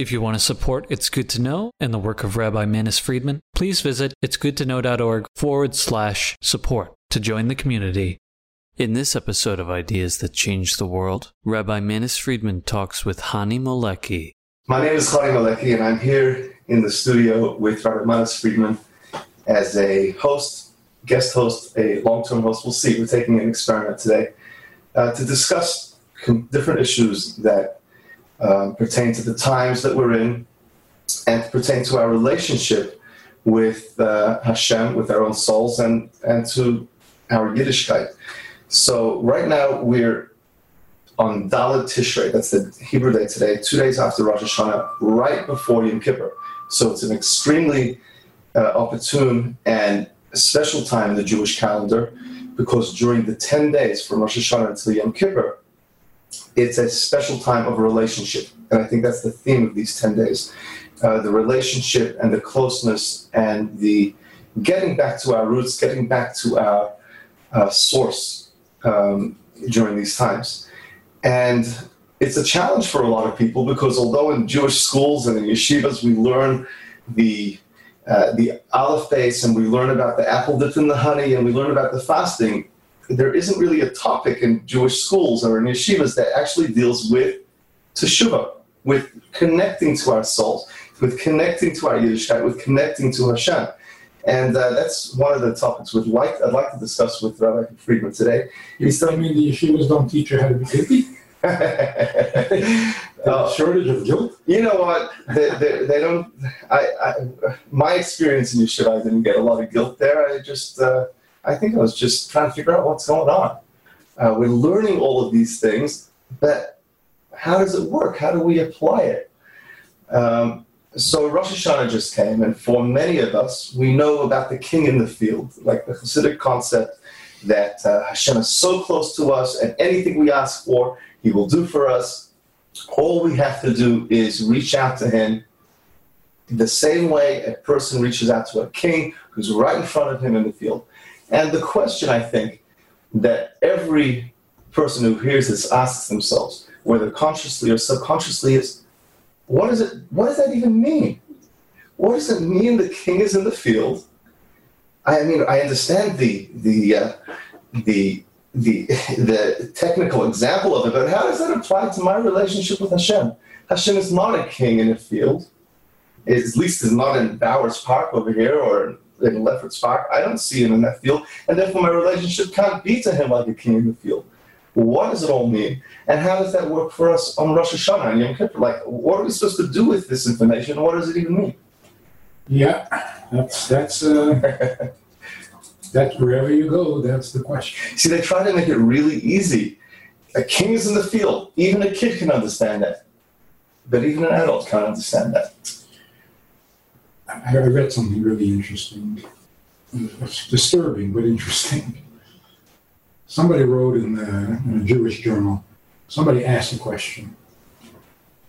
If you want to support It's Good to Know and the work of Rabbi Manis Friedman, please visit itsgoodtoknow.org forward slash support to join the community. In this episode of Ideas That Change the World, Rabbi Manis Friedman talks with Chony Milecki. My name is Chony Milecki, and I'm here in the studio with Rabbi Manis Friedman as a host, guest host, a long-term host. We'll see. We're taking an experiment today uh, to discuss different issues that um, pertain to the times that we're in and pertain to our relationship with uh, Hashem, with our own souls, and and to our Yiddishkeit. So right now we're on Dalet Tishrei, that's the Hebrew day today, two days after Rosh Hashanah, right before Yom Kippur. So it's an extremely uh, opportune and special time in the Jewish calendar because during the 10 days from Rosh Hashanah until Yom Kippur, it's a special time of relationship. And I think that's the theme of these 10 days uh, the relationship and the closeness and the getting back to our roots, getting back to our uh, source um, during these times. And it's a challenge for a lot of people because although in Jewish schools and in yeshivas we learn the uh, the aleph beis and we learn about the apple dipped in the honey and we learn about the fasting, there isn't really a topic in Jewish schools or in yeshivas that actually deals with teshuvah, with connecting to our souls, with connecting to our Yiddishkeit, with connecting to Hashem. And uh, that's one of the topics we'd like, I'd like to discuss with Rabbi Friedman today. You tell me the yeshivas don't teach you how to be guilty? Uh, shortage of guilt? You know what? They, they, they don't. I, I, my experience in Yeshiva, I didn't get a lot of guilt there. I just, uh, I think I was just trying to figure out what's going on. Uh, we're learning all of these things, but how does it work? How do we apply it? Um, so Rosh Hashanah just came, and for many of us, we know about the king in the field, like the Hasidic concept that uh, Hashem is so close to us, and anything we ask for, He will do for us all we have to do is reach out to him the same way a person reaches out to a king who's right in front of him in the field. And the question I think that every person who hears this asks themselves, whether consciously or subconsciously, is what is it what does that even mean? What does it mean the king is in the field? I mean, I understand the the uh, the the the technical example of it, but how does that apply to my relationship with Hashem? Hashem is not a king in a field. At least is not in Borough Park over here or in Lefferts Park. I don't see him in that field, and therefore my relationship can't be to him like a king in the field. What does it all mean? And how does that work for us on Rosh Hashanah and Yom Kippur? Like, what are we supposed to do with this information? What does it even mean? Yeah, that's, that's, uh, that's wherever you go, that's the question. See, they try to make it really easy. A king is in the field. Even a kid can understand that. But even an adult can't understand that. I read something really interesting. It's disturbing, but interesting. Somebody wrote in, the, in a Jewish journal, somebody asked a question.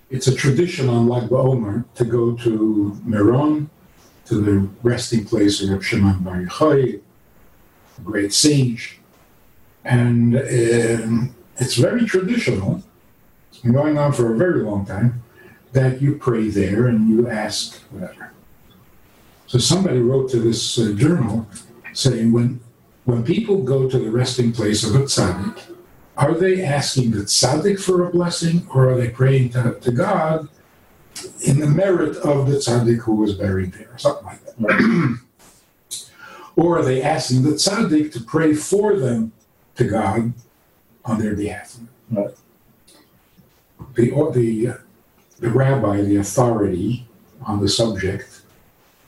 It's a tradition on Lag BaOmer to go to Meron, to the resting place of Reb Shimon Bar Yochai, great sage. And um, it's very traditional, it's been going on for a very long time, that you pray there and you ask whatever. So somebody wrote to this uh, journal saying when when people go to the resting place of a tzaddik, are they asking the tzaddik for a blessing or are they praying to, to God in the merit of the tzaddik who was buried there, something like that? or are they asking the tzaddik to pray for them to God on their behalf? Right. The, the, the rabbi, the authority on the subject,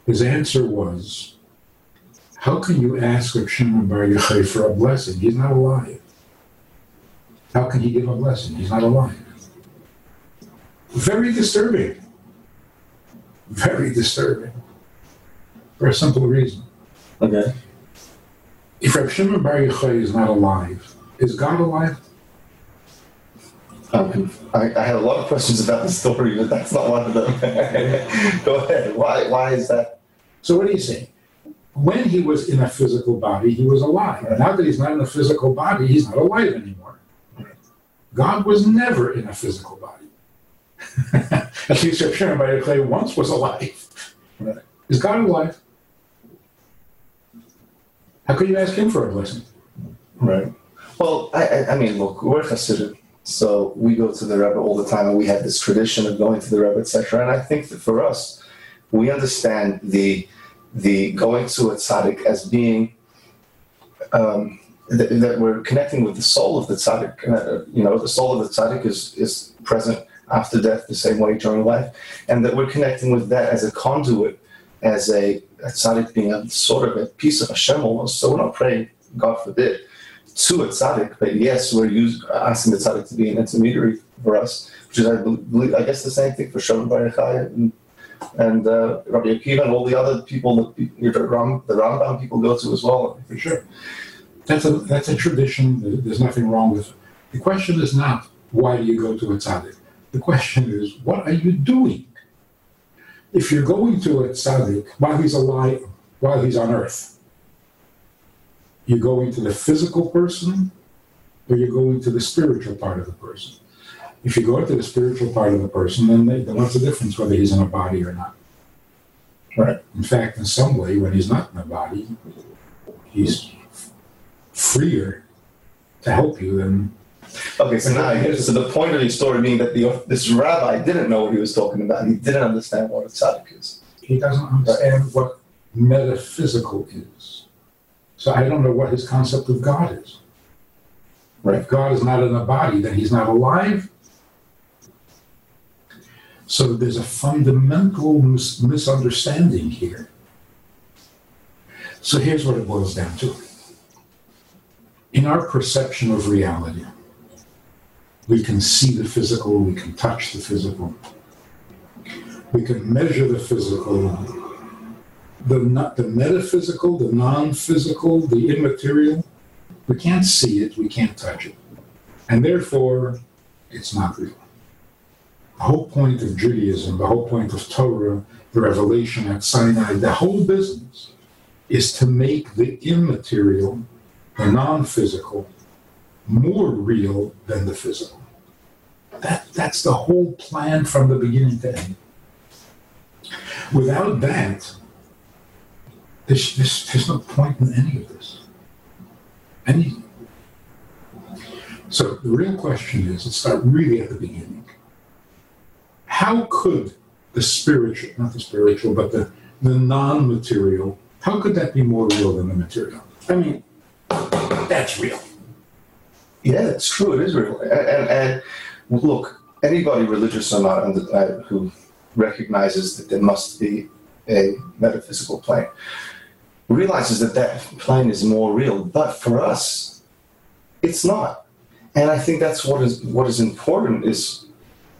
his answer was, How can you ask Reb Shimon Bar Yochai for a blessing? He's not alive. How can he give a blessing? He's not alive. Very disturbing. Very disturbing. for a simple reason. Okay. If Reb Shimon Bar Yochai is not alive, is God alive? Um, I, I had a lot of questions about the story, but that's not one of them. Go ahead. Why? Why is that? So what do you say? When he was in a physical body, he was alive. And now that he's not in a physical body, he's not alive anymore. God was never in a physical body. At least Reb Shimon Bar Clay once was alive. Right. Is God alive? How could you ask him for a blessing? Right. Well, I, I, I mean, look, we're Hasidim, so we go to the Rebbe all the time, and we have this tradition of going to the Rebbe, etc. And I think that for us, we understand the the going to a tzaddik as being um, that, that we're connecting with the soul of the tzaddik. Uh, you know, the soul of the tzaddik is is present after death the same way during life, and that we're connecting with that as a conduit, as a, a tzaddik being a sort of a piece of Hashem almost. So we're not praying, God forbid, to a tzaddik, but yes, we're use, asking the tzaddik to be an intermediary for us, which is, I believe, I guess, the same thing for Shimon Bar Yochai and, and uh, Rabbi Akiva and all the other people that the, Ram, the Rambam people go to as well. For sure. That's a, that's a tradition. There's nothing wrong with it. The question is not, why do you go to a tzaddik? The question is, what are you doing? If you're going to a tzaddik while he's alive, while he's on earth, you're going to the physical person or you're going to the spiritual part of the person. If you go into the spiritual part of the person, then, they, then what's the difference whether he's in a body or not? Right. In fact, in some way, when he's not in a body, he's freer to help you than Okay, so now I get it. So the point of your story being that the, this rabbi didn't know what he was talking about. He didn't understand what a tzaddik is. he doesn't understand what metaphysical is. So I don't know what his concept of God is. Right. If God is not in the body, then he's not alive. So there's a fundamental mis- misunderstanding here. So here's what it boils down to. In our perception of reality, we can see the physical, we can touch the physical, we can measure the physical, the, not, the metaphysical, the non physical, the immaterial. We can't see it, we can't touch it. And therefore, it's not real. The whole point of Judaism, the whole point of Torah, the revelation at Sinai, the whole business is to make the immaterial, the non physical, more real than the physical. That, that's the whole plan from the beginning to end. Without that, there's, there's, there's no point in any of this. Any. So the real question is, let's start really at the beginning. How could the spiritual, not the spiritual, but the, the non-material, how could that be more real than the material? I mean, that's real. Yeah, it's true. It is real. And, and, and look, anybody religious or not uh, who recognizes that there must be a metaphysical plane realizes that that plane is more real. But for us, it's not. And I think that's what is what is important is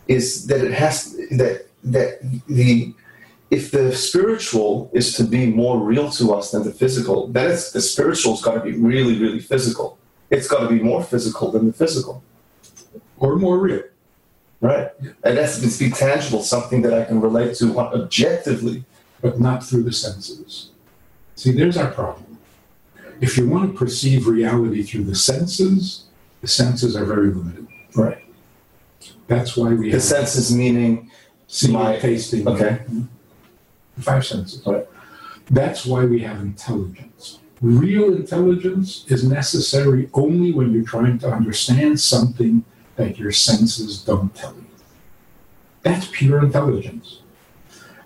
is that it has that that the if the spiritual is to be more real to us than the physical, then it's the spiritual's got to be really, really physical. It's got to be more physical than the physical. Or more real. Right. And that's to be tangible, something that I can relate to objectively. but not through the senses. See, there's our problem. If you want to perceive reality through the senses, the senses are very limited. Right. That's why we The have senses meaning seeing, my- tasting, okay. Mm-hmm. five senses. Right. That's why we have intelligence. Real intelligence is necessary only when you're trying to understand something that your senses don't tell you. That's pure intelligence.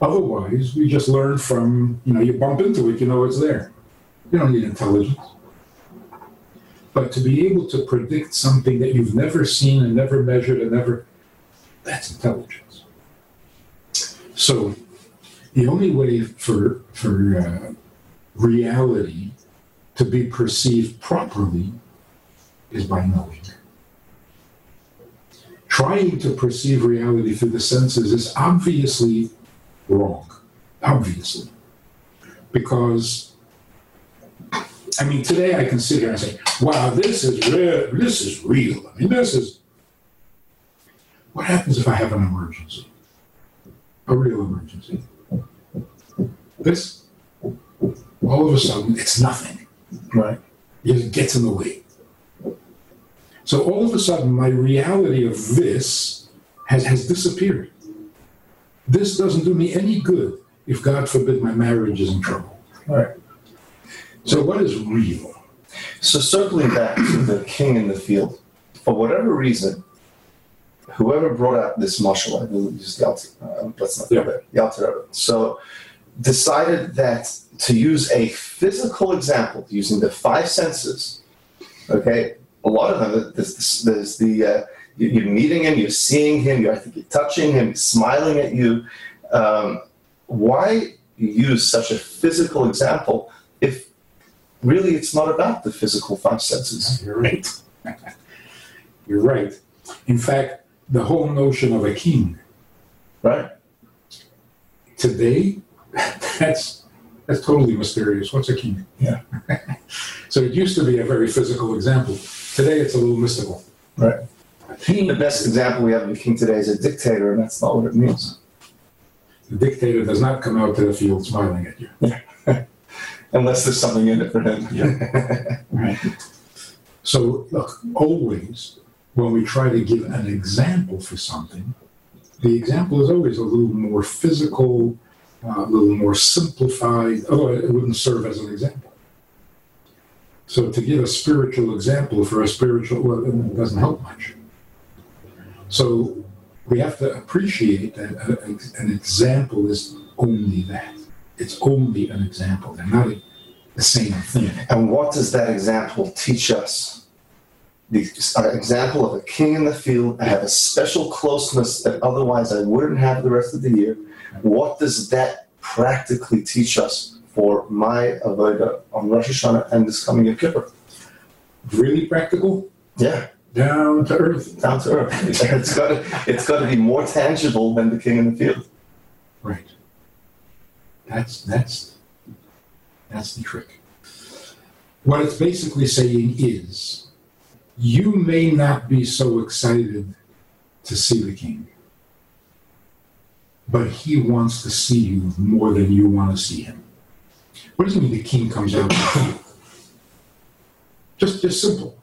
Otherwise, we just learn from, you know, you bump into it, you know it's there. You don't need intelligence. But to be able to predict something that you've never seen and never measured and never, that's intelligence. So, the only way for, for uh, reality to be perceived properly is by knowing. Trying to perceive reality through the senses is obviously wrong. Obviously. because I mean today I can sit here and say, "Wow, this is real. This is real. I mean, this is." What happens if I have an emergency? A real emergency. This, all of a sudden, it's nothing. Right. It gets in the way. So all of a sudden, my reality of this has, has disappeared. This doesn't do me any good if, God forbid, my marriage is in trouble. Right. So, what is real? So circling back to the king in the field, for whatever reason, whoever brought out this mashal, I believe it's Alter, uh, let's not Yeah. go Alter Rebbe, so decided that to use a physical example, using the five senses, okay, a lot of them, there's, there's the, uh, you- you're meeting him, you're seeing him, you're, I think you're touching him, he's smiling at you. Um, why use such a physical example if really it's not about the physical five senses? You're right. You're right. In fact, the whole notion of a king Right? today, that's that's totally mysterious. What's a king? Yeah. so it used to be a very physical example. Today, it's a little mystical. Right. The best example we have of a king today is a dictator, and that's not what it means. the dictator does not come out to the field smiling at you. Unless there's something in it for him. Right. So, look, always when we try to give an example for something, the example is always a little more physical, uh, a little more simplified, although it wouldn't serve as an example. So, to give a spiritual example for a spiritual, well, it doesn't help much. So, we have to appreciate that an example is only that. It's only an example. They're not a, the same thing. and what does that example teach us? The uh, example of a king in the field, I have a special closeness that otherwise I wouldn't have the rest of the year. What does that practically teach us for my avodah on Rosh Hashanah and this coming Yom Kippur? Really practical, Yeah, down to earth. down to earth. It's got to, it's got to be more tangible than the king in the field. Right. That's that's that's the trick. What it's basically saying is you may not be so excited to see the king, but he wants to see you more than you want to see him. What does it mean the king comes out to the field? Just just simple.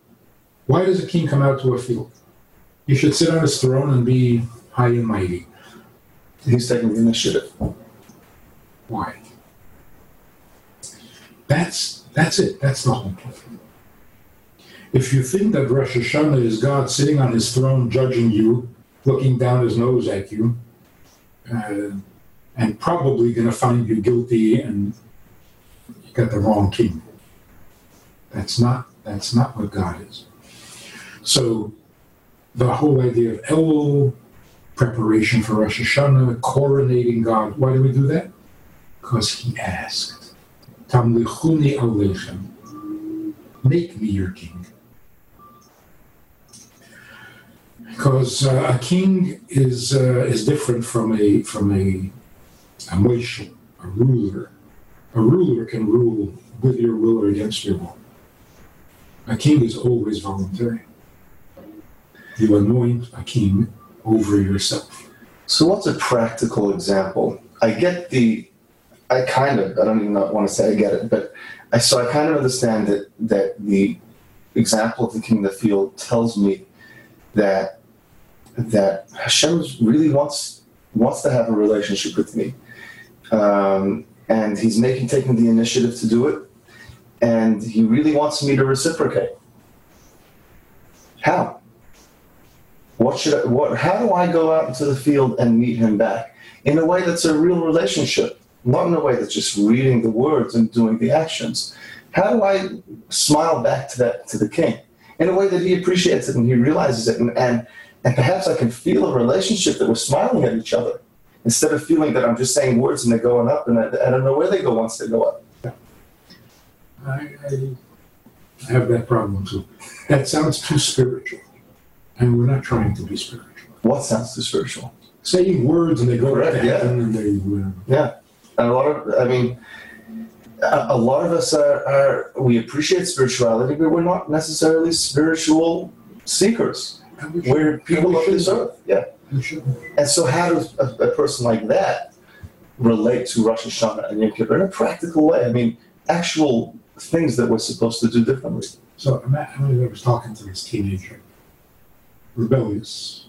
Why does a king come out to a field? He should sit on his throne and be high and mighty. He's taking the initiative. Why? That's that's it. That's the whole point. If you think that Rosh Hashanah is God sitting on his throne judging you, looking down his nose at you, uh, and probably going to find you guilty and you got the wrong king. That's not that's not what God is. So the whole idea of Elul, preparation for Rosh Hashanah, coronating God. Why do we do that? Because he asked, Tamlichuni aleichem, make me your king. Because uh, a king is uh, is different from a from a a moshel, a ruler. A ruler can rule with your will or against your will. A king is always voluntary. You anoint a king over yourself. So, what's a practical example? I get the, I kind of, I don't even want to say I get it, but I so I kind of understand that that the example of the king of the field tells me that that Hashem really wants wants to have a relationship with me, um, and He's making taking the initiative to do it, and He really wants me to reciprocate. How? What should I, what, how do I go out into the field and meet him back in a way that's a real relationship, not in a way that's just reading the words and doing the actions? How do I smile back to that to the king in a way that he appreciates it and he realizes it, and and, and perhaps I can feel a relationship that we're smiling at each other instead of feeling that I'm just saying words and they're going up and I, I don't know where they go once they go up. I, I I have that problem too. That sounds too spiritual. And we're not trying to be spiritual. What sounds too spiritual? Saying words and they go Correct, to yeah. and they. Uh, Yeah, and a lot of I mean, a, a lot of us are, are we appreciate spirituality, but we're not necessarily spiritual seekers. We we're people we of this earth. Yeah. And so, how does a, a person like that relate to Rosh Hashanah and Yom Kippur in a practical way? I mean, actual things that we're supposed to do differently. So I was talking to this teenager, rebellious.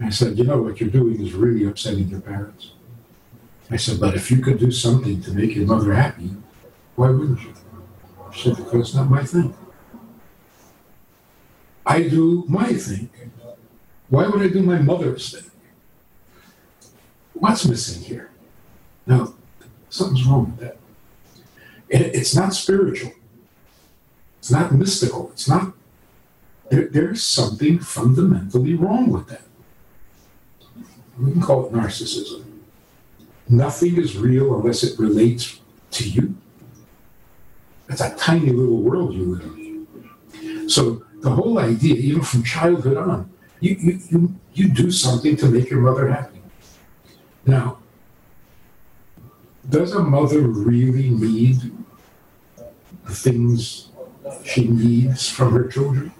I said, you know, what you're doing is really upsetting your parents. I said, but if you could do something to make your mother happy, why wouldn't you? She said, because it's not my thing. I do my thing. Why would I do my mother's thing? What's missing here? Now, something's wrong with that. It, it's not spiritual. It's not mystical. It's not. There, there's something fundamentally wrong with that. We can call it narcissism. Nothing is real unless it relates to you. It's a tiny little world you live in. So the whole idea, even from childhood on, you, you, you, you do something to make your mother happy. Now, does a mother really need the things she needs from her children?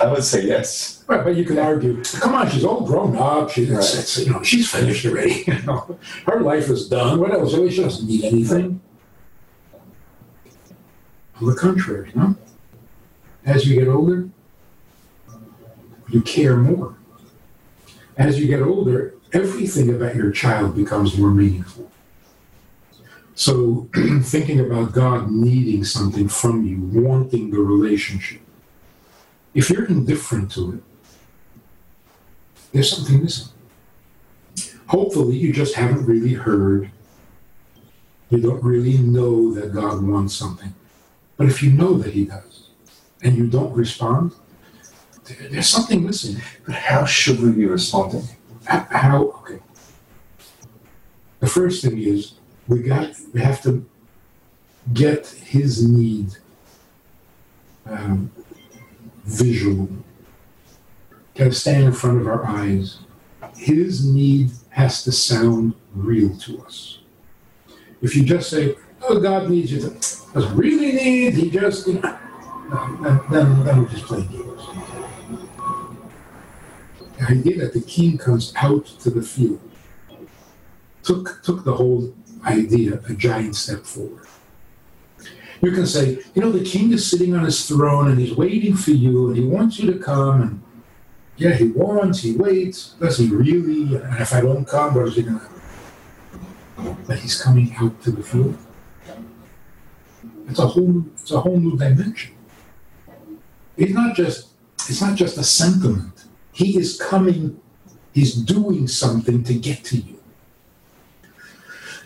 I would say yes. Right, but you could argue, come on, she's all grown up. She's, Right. it's, you know, she's finished already. You know, her life is done. What else? Really, She doesn't need anything. On the contrary, no. As you get older, you care more. As you get older, everything about your child becomes more meaningful. So, thinking about God needing something from you, wanting the relationship, if you're indifferent to it, there's something missing. Hopefully, you just haven't really heard. You don't really know that God wants something. But if you know that He does, and you don't respond, there's something missing. But how should we be responding? How? Okay. The first thing is we got we have to get His need um, visual. Got to stand in front of our eyes. His need has to sound real to us. If you just say, "Oh, God needs you," does really need? He just, you know, no, then, then, then we're just playing games. The idea that the king comes out to the field took took the whole idea a giant step forward. You can say, you know, the king is sitting on his throne and he's waiting for you and he wants you to come and yeah, he wants, he waits. Does he really? And if I don't come, what is he gonna But he's coming out to the field. It's a whole it's a whole new dimension. It's not just it's not just a sentiment. He is coming, he's doing something to get to you.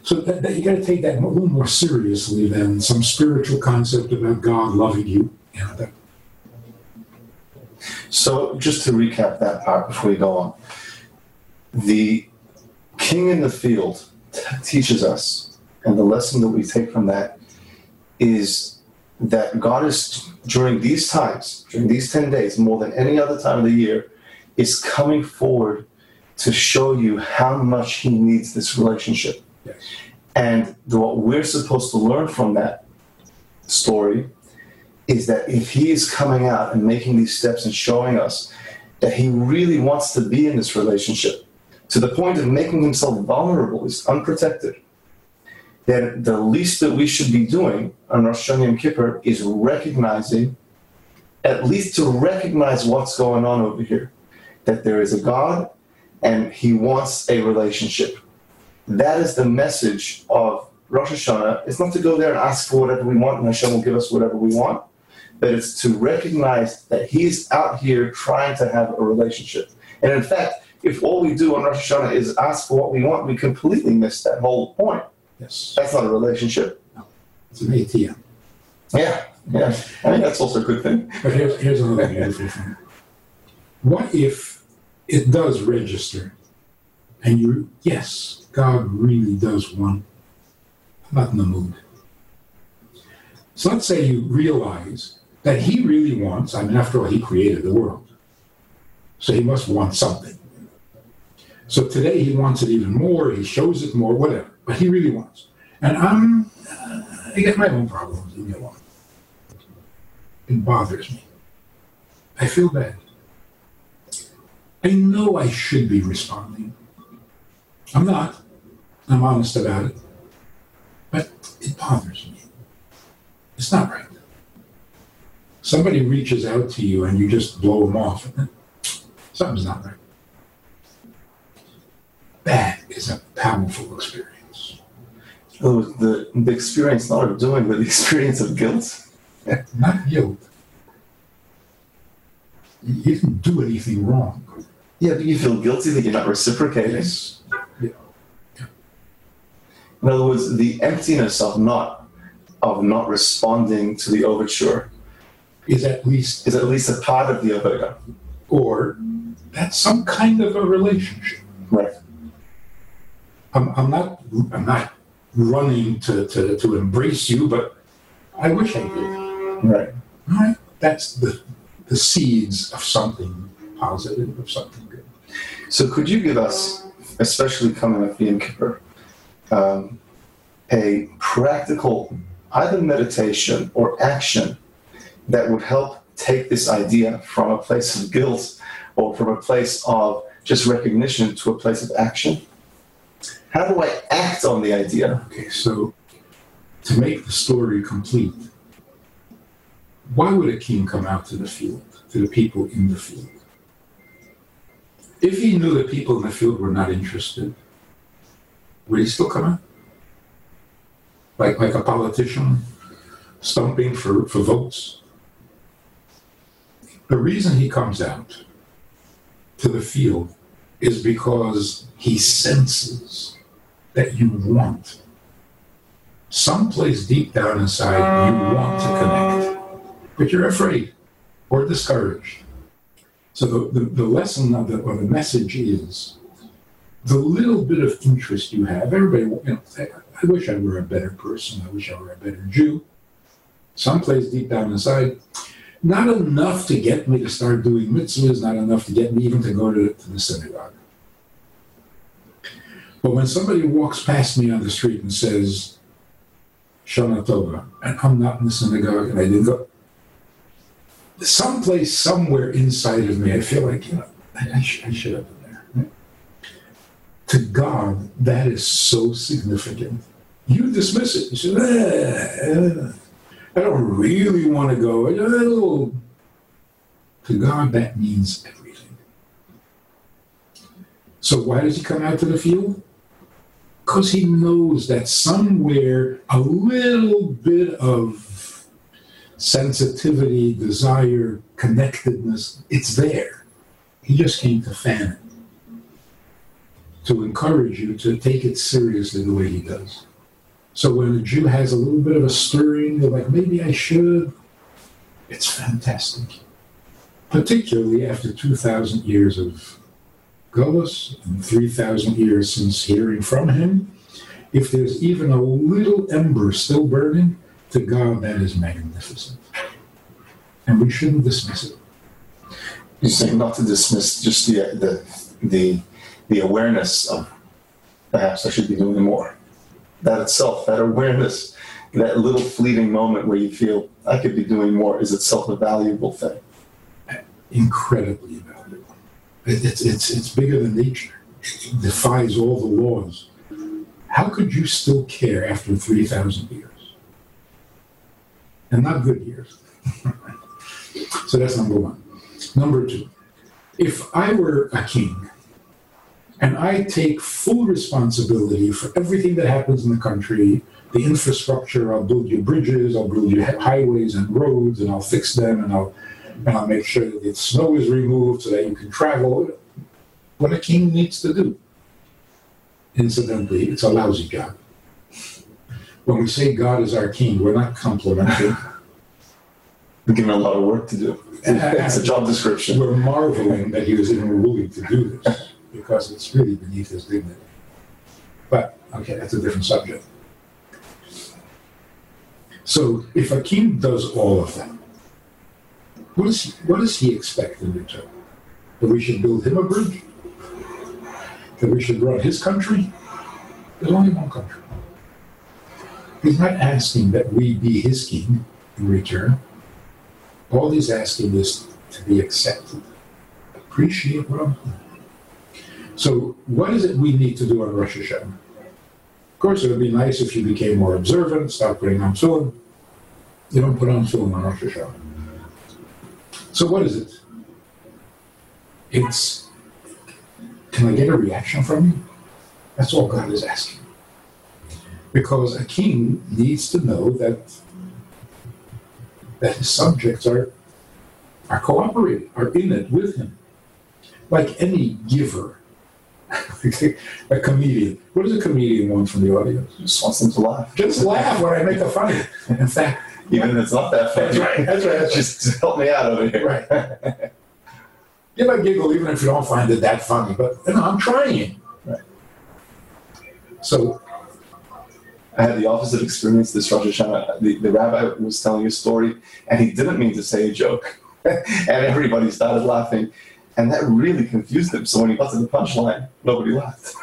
So that, that you got to take that a little more seriously than some spiritual concept about God loving you. You know, that, So, just to recap that part before we go on, the king in the field t- teaches us, and the lesson that we take from that is that God is, during these times, during these 10 days, more than any other time of the year, is coming forward to show you how much He needs this relationship. And what we're supposed to learn from that story is that if he is coming out and making these steps and showing us that he really wants to be in this relationship to the point of making himself vulnerable, he's unprotected, then the least that we should be doing on Rosh Hashanah Yom Kippur is recognizing, at least to recognize what's going on over here, that there is a God and he wants a relationship that is the message of Rosh Hashanah. It's not to go there and ask for whatever we want, and Hashem will give us whatever we want, but it's to recognize that He's out here trying to have a relationship. And in fact, if all we do on Rosh Hashanah is ask for what we want, we completely miss that whole point. Yes. That's not a relationship. It's an ATM. Yeah, yeah. I mean, that's also a good thing. But here's, here's another beautiful thing. What if it does register and you, yes, God really does want, I'm not in the mood. So let's say you realize that He really wants, I mean, after all, He created the world. So He must want something. So today He wants it even more, He shows it more, whatever, but He really wants. And I'm uh, I get my own problems. Me alone. It bothers me. I feel bad. I know I should be responding. I'm not. I'm honest about it. But it bothers me. It's not right. Somebody reaches out to you and you just blow them off. Something's not right. That is a powerful experience. Oh, the, the experience not of doing, but the experience of guilt. Not guilt. You didn't do anything wrong. Yeah, but you feel guilty that you're not reciprocating. Yes. In other words, the emptiness of not of not responding to the overture Is at least, is at least a part of the averga. or that's some kind of a relationship. Right. I'm, I'm not, I'm not running to, to, to embrace you, but I wish I did. Right. All right. That's the, the seeds of something positive, of something good. So could you give us, especially coming up Yom Kippur, um, a practical either meditation or action that would help take this idea from a place of guilt or from a place of just recognition to a place of action? How do I act on the idea? Okay, so to make the story complete, why would a king come out to the field, to the people in the field? If he knew the people in the field were not interested, would he still come out? Like, like a politician stumping for, for votes? The reason he comes out to the field is because he senses that you want. Someplace deep down inside, you want to connect, but you're afraid or discouraged. So the, the, the lesson of the, or the message is the little bit of interest you have. Everybody, you know, I, wish I were a better person. I wish I were a better Jew. Someplace deep down inside, not enough to get me to start doing mitzvahs, not enough to get me even to go to, to the synagogue. But when somebody walks past me on the street and says, Shana Tova, and I'm not in the synagogue and I didn't go, someplace, somewhere inside of me, I feel like, you know, I, I, I should have. To God, that is so significant. You dismiss it. You say, "Eh, eh, I don't really want to go. To God, that means everything. So why does he come out to the field? Because he knows that somewhere a little bit of sensitivity, desire, connectedness, it's there. He just came to fan it. To encourage you to take it seriously the way he does. So when a Jew has a little bit of a stirring, they're like, maybe I should. It's fantastic. Particularly after 2,000 years of Gullus and 3,000 years since hearing from him. If there's even a little ember still burning, to God, that is magnificent. And we shouldn't dismiss it. You're saying not to dismiss just the the the, the awareness of perhaps I should be doing more. That itself, that awareness, that little fleeting moment where you feel I could be doing more is itself a valuable thing. Incredibly valuable. It's, it's, it's bigger than nature, it defies all the laws. How could you still care after 3,000 years? And not good years. so that's number one. Number two, if I were a king and I take full responsibility for everything that happens in the country, the infrastructure, I'll build you bridges, I'll build you highways and roads, and I'll fix them, and I'll, and I'll make sure that the snow is removed so that you can travel. What a king needs to do. Incidentally, it's a lousy job. When we say God is our king, we're not complimenting. We're given a lot of work to do. It's a job description. We're marveling that he was even willing to do this because it's really beneath his dignity. But, okay, that's a different subject. So, if a king does all of that, what, is what does he expect in return? That we should build him a bridge? That we should run his country? There's only one country. He's not asking that we be his king in return. All he's asking is to be accepted. Appreciate what. So, what is it we need to do on Rosh Hashanah? Of course, it would be nice if you became more observant, stop putting on film. You don't put on film on Rosh Hashanah. So, what is it? It's can I get a reaction from you? That's all God is asking. Because a king needs to know that that his subjects are are cooperating, are in it with him. Like any giver. a comedian. What does a comedian want from the audience? Just wants them to laugh. Just laugh when I make a funny. In fact, Even if it's not that funny. That's right, that's right, that's right. Just help me out over here. Right. you might giggle even if you don't find it that funny, but you know, I'm trying. Right. So I had the opposite experience this Rosh Hashanah. The, the rabbi was telling a story, and he didn't mean to say a joke. and everybody started laughing. And that really confused him. So when he got to the punchline, nobody laughed.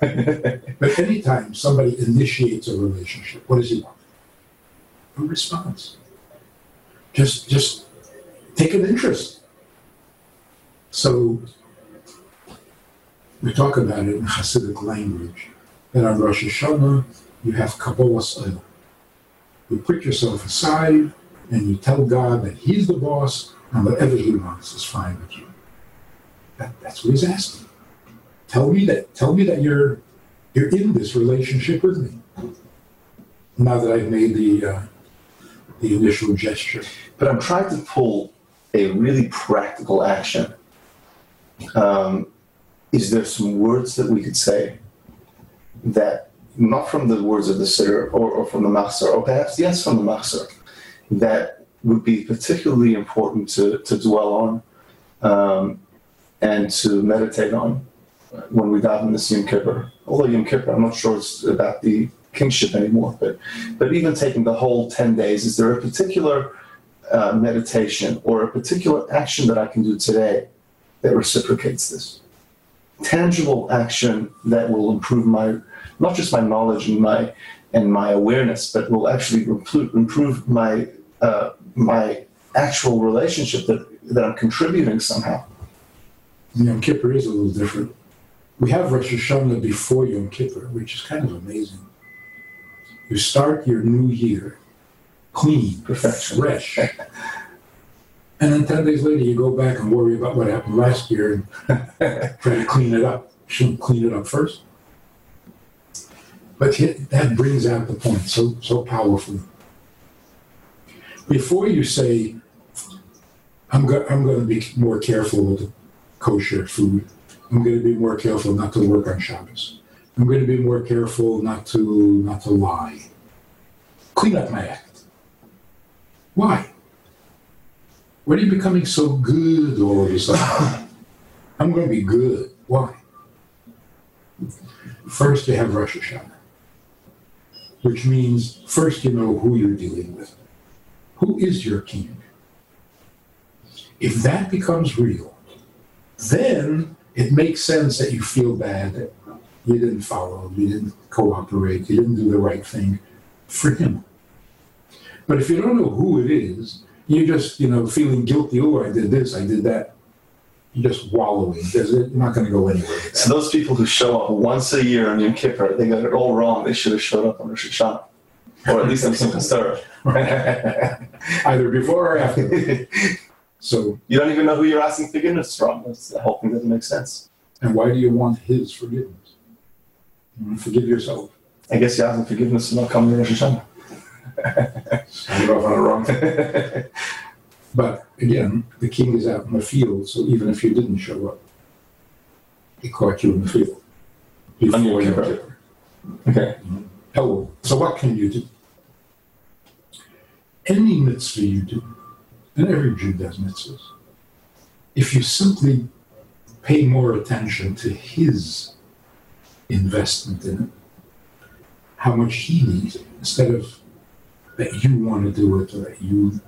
But anytime somebody initiates a relationship, what does he want? A response. Just just take an interest. So we talk about it in Hasidic language. That on Rosh Hashanah you have Kabbalas Ol. You put yourself aside and you tell God that He's the boss and whatever He wants is fine with you. That, that's what He's asking. Tell me that. Tell me that you're you're in this relationship with me. Now that I've made the uh, the initial gesture. but I'm trying to pull a really practical action. Um, is there some words that we could say that, not from the words of the Siddur or, or from the Machzor, or perhaps yes from the Machzor, that would be particularly important to, to dwell on um, and to meditate on when we daven this Yom Kippur? Although Yom Kippur, I'm not sure it's about the kingship anymore, but but even taking the whole 10 days, is there a particular uh, meditation or a particular action that I can do today that reciprocates this? Tangible action that will improve my, not just my knowledge and my and my awareness, but will actually improve my uh, my actual relationship that, that I'm contributing somehow. Yom Kippur is a little different. We have Rosh Hashanah before Yom Kippur, which is kind of amazing. You start your new year clean, Perfection. fresh. And then 10 days later, you go back and worry about what happened last year and try to clean it up. Shouldn't clean it up first. But that brings out the point so, so powerfully. Before you say, I'm, go- I'm going to be more careful with kosher food, I'm going to be more careful not to work on Shabbos. I'm going to be more careful not to not to lie. Clean up my act. Why? What are you becoming so good all of a sudden? I'm going to be good. Why? First, you have Rosh Hashanah, which means first you know who you're dealing with. Who is your king? If that becomes real, then it makes sense that you feel bad that you didn't follow, you didn't cooperate, you didn't do the right thing for him. But if you don't know who it is, you're just, you know, feeling guilty, oh, I did this, I did that. You're just wallowing. You're not going to go anywhere So those people who show up once a year on Yom Kippur, they got it all wrong. They should have showed up on Rosh Hashanah, or at least on Simchas Torah. Either before or after. So, you don't even know who you're asking forgiveness from. That's the whole thing doesn't make sense. and why do you want his forgiveness? You want to forgive yourself. I guess you're asking forgiveness for not coming to Rosh Hashanah. Off on the wrong But again, the king is out in the field, so even if you didn't show up, he caught you in the field. Before. Kippur. Okay. Oh, so what can you do? Any mitzvah you do, and every Jew does mitzvahs, if you simply pay more attention to his investment in it, how much he needs it, instead of that you want to do it or that you,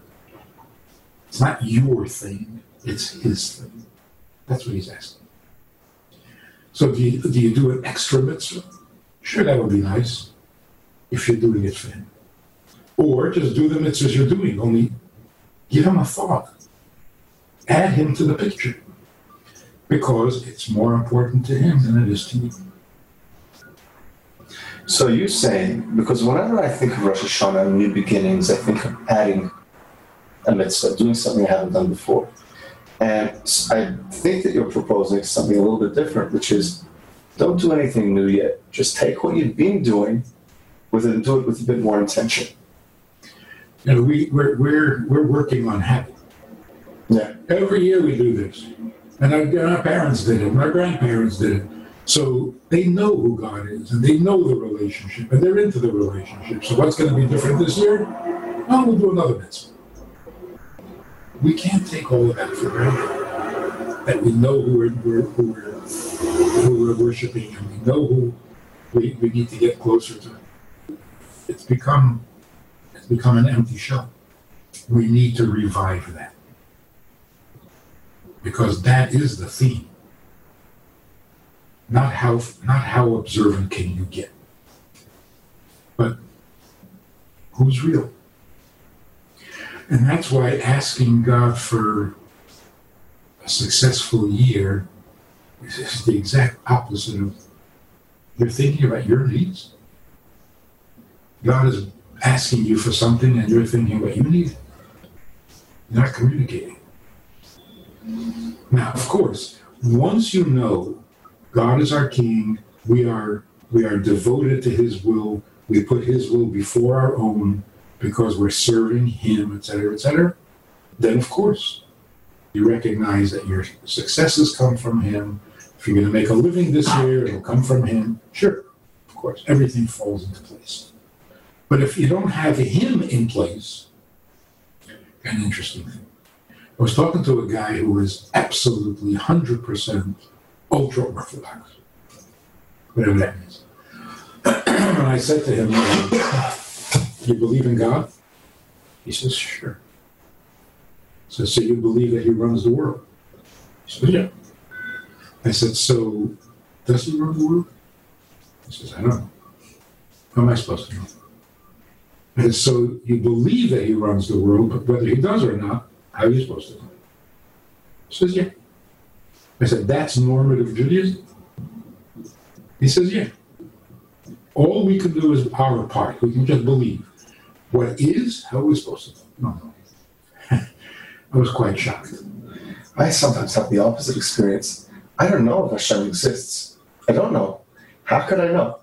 it's not your thing, it's his thing. That's what he's asking. So do you, do you do an extra mitzvah? Sure, that would be nice if you're doing it for him. Or just do the mitzvahs you're doing, only give him a thought. Add him to the picture. Because it's more important to him than it is to you. So you're saying, because whenever I think of Rosh Hashanah and new beginnings, I think of adding a mitzvah, doing something I haven't done before. And I think that you're proposing something a little bit different, which is don't do anything new yet. Just take what you've been doing with it and do it with a bit more intention. We, we're, we're, we're working on habit. Yeah. Every year we do this. And our, our parents did it, and our grandparents did it. So they know who God is, and they know the relationship, and they're into the relationship. So what's going to be different this year? Well, we'll do another mitzvah. We can't take all of that for granted. That we know who we're, we're, who we're, who we're worshiping, and we know who we, we need to get closer to. It's become, become an empty shell. We need to revive that because that is the theme. Not how not how observant can you get, but who's real. And that's why asking God for a successful year is the exact opposite of you're thinking about your needs. God is asking you for something and you're thinking about your need. You're not communicating. Now, of course, once you know God is our King, we are we are devoted to His will. We put His will before our own because we're serving Him, etc., etc. Then, of course, you recognize that your successes come from Him. If you're going to make a living this year, it'll come from Him. Sure, of course, everything falls into place. But if you don't have Him in place, an interesting thing. I was talking to a guy who was absolutely 100% ultra Orthodox, whatever that means. and I said to him, You believe in God? He says, Sure. Said, So you believe that He runs the world? He said, Yeah. I said, So does He run the world? He says, I don't know. How am I supposed to know? Said, So you believe that He runs the world, but whether He does or not, how are you supposed to know? He says, yeah. I said, that's normative Judaism? He says, yeah. All we can do is our part. We can just believe. What is, how are we supposed to know? No, no. I was quite shocked. I sometimes have the opposite experience. I don't know if Hashem exists. I don't know. How could I know?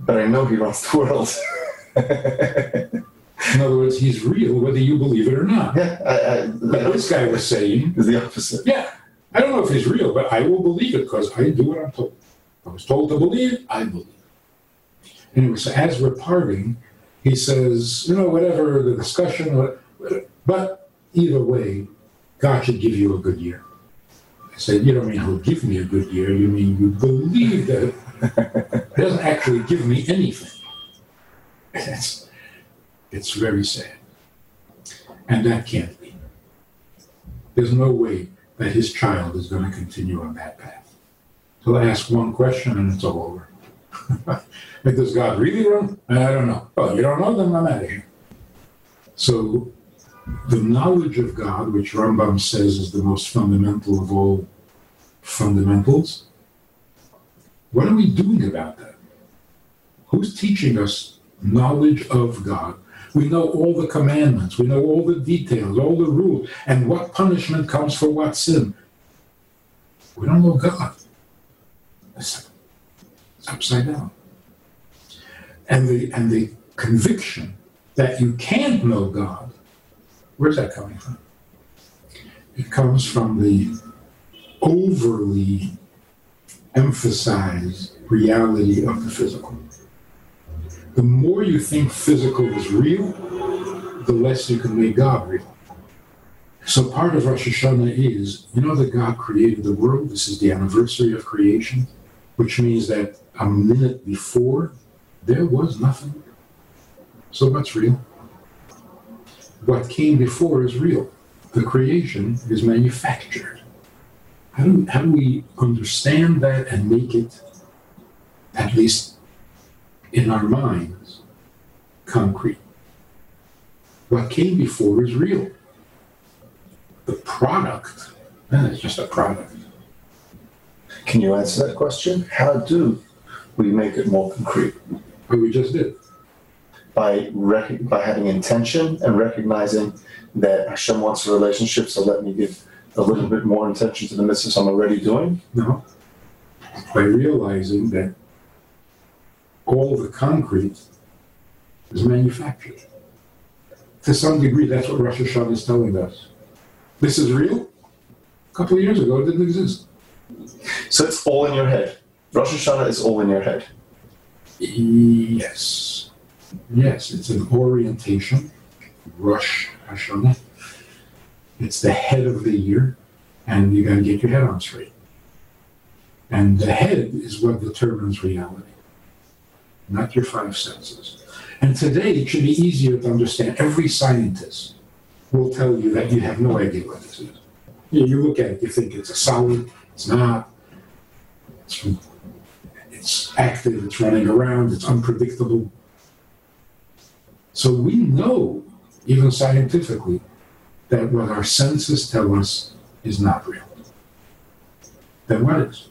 But I know He runs the world. In other words, he's real whether you believe it or not. yeah, I, I, But this guy was saying, is the opposite. yeah, I don't know if he's real, but I will believe it because I do what I'm told. I was told to believe, I believe. Anyway, so as we're parting, he says, you know, whatever the discussion, but either way, God should give you a good year. I said, you don't mean he'll give me a good year, you mean you believe that it doesn't actually give me anything. It's, it's very sad. And that can't be. There's no way that his child is going to continue on that path. He'll ask one question and it's all over. like, does God really run? I don't know. Well, you don't know, then I'm out of here. So, the knowledge of God, which Rambam says is the most fundamental of all fundamentals, what are we doing about that? Who's teaching us knowledge of God? We know all the commandments, we know all the details, all the rules, and what punishment comes for what sin. We don't know God. It's, upside down. And the and the conviction that you can't know God, where's that coming from? It comes from the overly emphasized reality of the physical. The more you think physical is real, the less you can make God real. So part of Rosh Hashanah is, you know that God created the world. This is the anniversary of creation, which means that a minute before, there was nothing. So what's real? What came before is real. The creation is manufactured. How do, how do we understand that and make it at least in our minds, concrete. What came before is real. The product, it's just a product. Can you answer that question? How do we make it more concrete? But we just did. By rec- by having intention and recognizing that Hashem wants a relationship, so let me give a little bit more attention to the mitzvahs I'm already doing. No. By realizing that all the concrete is manufactured. To some degree, that's what Rosh Hashanah is telling us. This is real? A couple of years ago, it didn't exist. So it's all in your head. Rosh Hashanah is all in your head. Yes. Yes, it's an orientation. Rosh Hashanah. It's the head of the year, and you got to get your head on straight. And the head is what determines reality, not your five senses. And today, it should be easier to understand. Every scientist will tell you that you have no idea what this is. You, look at it, you think it's a solid, it's not. It's, it's active, it's running around, it's unpredictable. So we know, even scientifically, that what our senses tell us is not real. Then what is?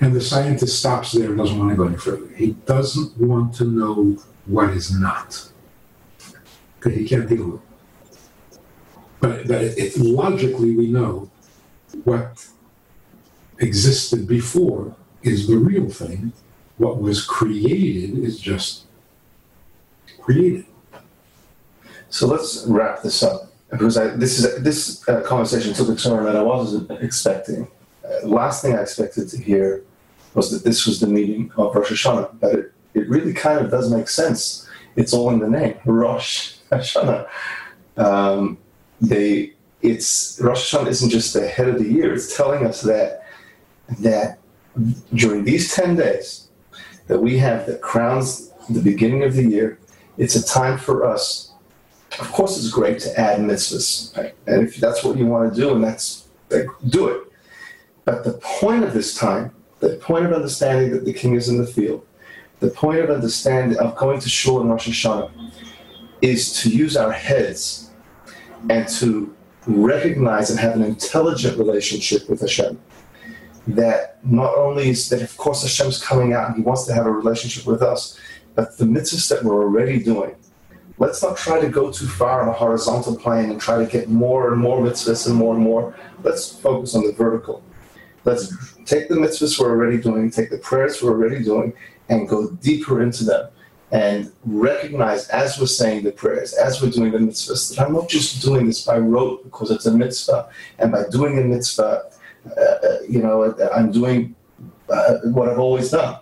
And the scientist stops there and doesn't want to go any further. He doesn't want to know what is not. Because he can't deal with it. But, but it, it, logically, we know what existed before is the real thing. What was created is just created. So let's wrap this up because I, this is this uh, conversation took a turn that I wasn't expecting. Last thing I expected to hear was that this was the meaning of Rosh Hashanah, but it, it really kind of does make sense. It's all in the name, Rosh Hashanah. Um, they, it's Rosh Hashanah isn't just the head of the year. It's telling us that that during these ten days that we have that crowns the beginning of the year, it's a time for us of course, it's great to add mitzvahs, right? and if that's what you want to do, and that's like, do it. But the point of this time, the point of understanding that the king is in the field, the point of understanding of going to shul and Rosh Hashanah, is to use our heads and to recognize and have an intelligent relationship with Hashem. That not only is that, of course, Hashem's coming out and He wants to have a relationship with us, but the mitzvahs that we're already doing, let's not try to go too far on a horizontal plane and try to get more and more mitzvahs and more and more. Let's focus on the vertical. Let's take the mitzvahs we're already doing, take the prayers we're already doing, and go deeper into them. And recognize as we're saying the prayers, as we're doing the mitzvahs, that I'm not just doing this by rote because it's a mitzvah, and by doing a mitzvah, uh, you know, I'm doing uh, what I've always done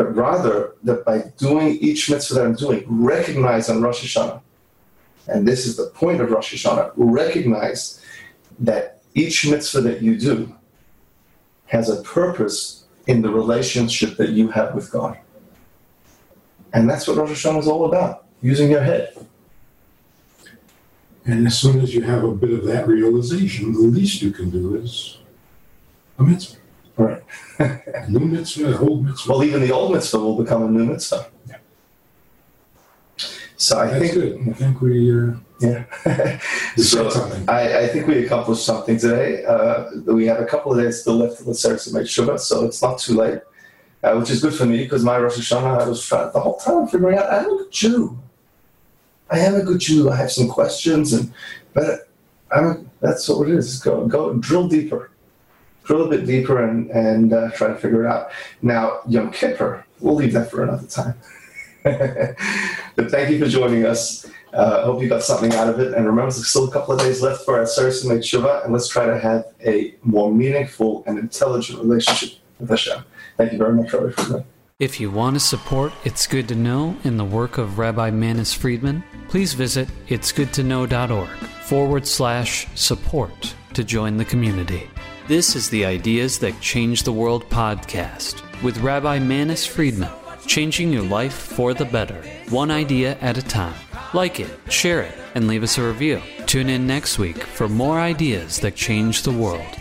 but rather that by doing each mitzvah that I'm doing, recognize on Rosh Hashanah, and this is the point of Rosh Hashanah, recognize that each mitzvah that you do has a purpose in the relationship that you have with God. And that's what Rosh Hashanah is all about, using your head. And as soon as you have a bit of that realization, the least you can do is a mitzvah. Right. New mitzvah, old mitzvah. Well, even the old mitzvah will become a new mitzvah. Yeah. So I That's think, good. I think we, uh, yeah. so. I, I think we accomplished something today. Uh, we have a couple of days still left to the service to make Shuvah, so it's not too late, uh, which is good for me because my Rosh Hashanah, I was trying the whole time figuring out I'm a good Jew. I am a good Jew. I have some questions, and but I'm a, that's what it is. Go go drill deeper, drill a bit deeper, and and uh, try to figure it out. Now Yom Kippur, we'll leave that for another time. but thank you for joining us. Uh, I hope you got something out of it. And remember, there's still a couple of days left for our to make Shuvah, and let's try to have a more meaningful and intelligent relationship with Hashem. Thank you very much, Rabbi Friedman. If you want to support It's Good to Know in the work of Rabbi Manis Friedman, please visit itsgoodtoknow.org forward slash support to join the community. This is the Ideas That Change the World podcast with Rabbi Manis Friedman, changing your life for the better, one idea at a time. Like it, share it, and leave us a review. Tune in next week for more ideas that change the world.